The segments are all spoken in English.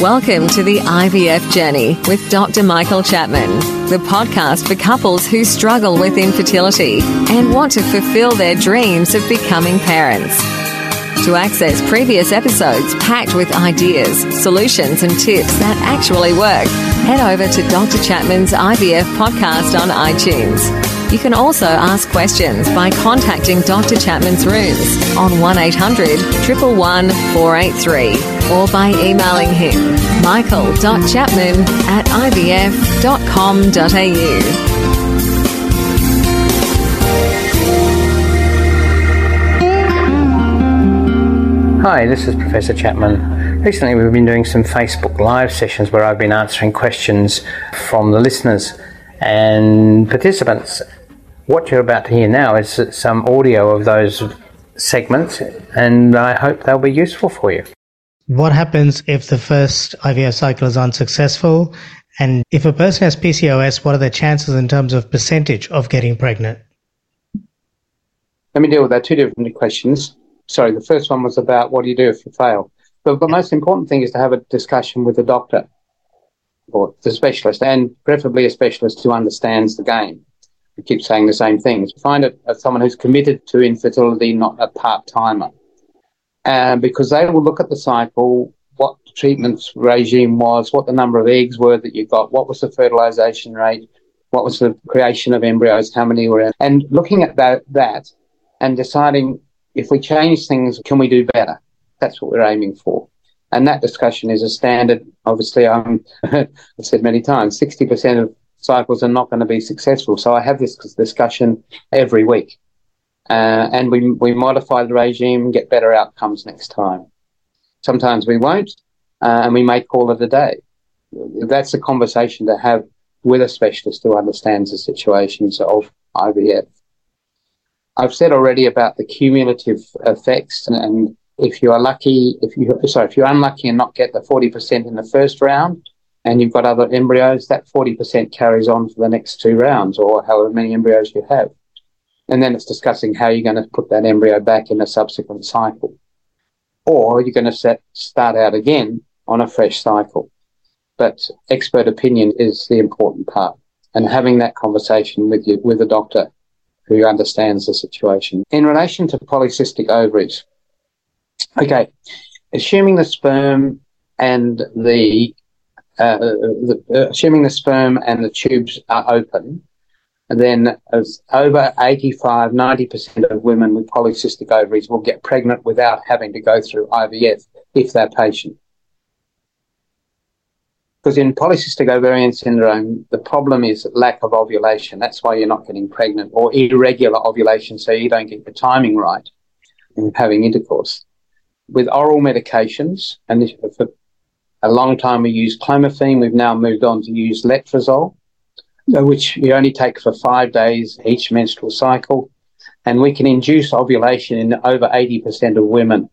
Welcome to the IVF Journey with Dr. Michael Chapman, the podcast for couples who struggle with infertility and want to fulfill their dreams of becoming parents. To access previous episodes packed with ideas, solutions, and tips that actually work, head over to Dr. Chapman's IVF podcast on iTunes. You can also ask questions by contacting Dr. Chapman's rooms on 1800 111 483 or by emailing him michael.chapman at ivf.com.au. Hi, this is Professor Chapman. Recently, we've been doing some Facebook Live sessions where I've been answering questions from the listeners and participants. What you're about to hear now is some audio of those segments, and I hope they'll be useful for you. What happens if the first IVF cycle is unsuccessful? And if a person has PCOS, what are the chances in terms of percentage of getting pregnant? Let me deal with that. Two different questions sorry, the first one was about what do you do if you fail. But the most important thing is to have a discussion with the doctor or the specialist, and preferably a specialist who understands the game. Keep saying the same things. Find it as someone who's committed to infertility, not a part timer, uh, because they will look at the cycle, what the treatment regime was, what the number of eggs were that you got, what was the fertilization rate, what was the creation of embryos, how many were in, and looking at that, that and deciding if we change things, can we do better? That's what we're aiming for. And that discussion is a standard. Obviously, I'm, I've said many times, 60% of cycles are not going to be successful. So I have this discussion every week. Uh, and we, we modify the regime, get better outcomes next time. Sometimes we won't, uh, and we may call it a day. That's a conversation to have with a specialist who understands the situations of IVF. I've said already about the cumulative effects, and, and if you are lucky, if you sorry, if you're unlucky and not get the forty percent in the first round, and you've got other embryos, that forty percent carries on for the next two rounds, or however many embryos you have, and then it's discussing how you're going to put that embryo back in a subsequent cycle, or you're going to set, start out again on a fresh cycle. But expert opinion is the important part, and having that conversation with you with a doctor who understands the situation. In relation to polycystic ovaries, okay, assuming the sperm and the, uh, the uh, assuming the sperm and the tubes are open, then as over 85, 90% of women with polycystic ovaries will get pregnant without having to go through IVF if they're patient. Because in polycystic ovarian syndrome, the problem is lack of ovulation. That's why you're not getting pregnant, or irregular ovulation, so you don't get the timing right in having intercourse. With oral medications, and for a long time we used clomiphene, we've now moved on to use letrozole, uh, which you only take for five days each menstrual cycle. And we can induce ovulation in over 80% of women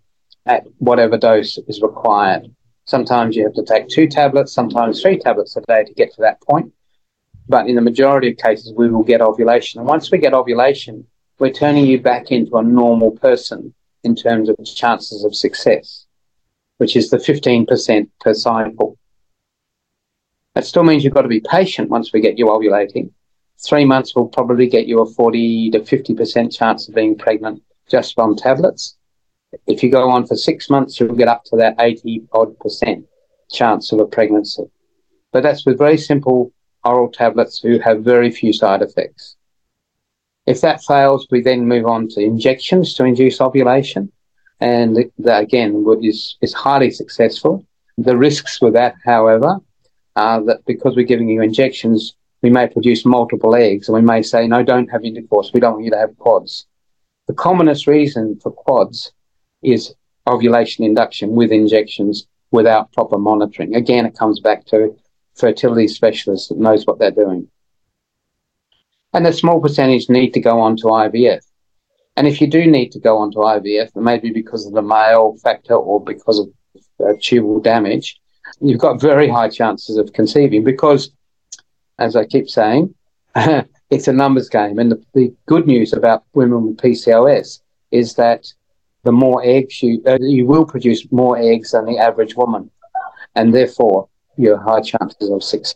at whatever dose is required. Sometimes you have to take two tablets, sometimes three tablets a day to get to that point. But in the majority of cases, we will get ovulation. And once we get ovulation, we're turning you back into a normal person in terms of chances of success, which is the 15% per cycle. That still means you've got to be patient once we get you ovulating. Three months will probably get you a 40 to 50% chance of being pregnant just from tablets. If you go on for six months, you'll get up to that 80 odd percent chance of a pregnancy. But that's with very simple oral tablets who have very few side effects. If that fails, we then move on to injections to induce ovulation. And that again is, is highly successful. The risks with that, however, are that because we're giving you injections, we may produce multiple eggs and we may say, no, don't have intercourse. We don't want you to have quads. The commonest reason for quads is ovulation induction with injections without proper monitoring. Again, it comes back to fertility specialist that knows what they're doing. And a small percentage need to go on to IVF. And if you do need to go on to IVF, maybe because of the male factor or because of uh, tubal damage, you've got very high chances of conceiving because, as I keep saying, it's a numbers game. And the, the good news about women with PCOS is that the more eggs you uh, you will produce more eggs than the average woman, and therefore you high chances of success.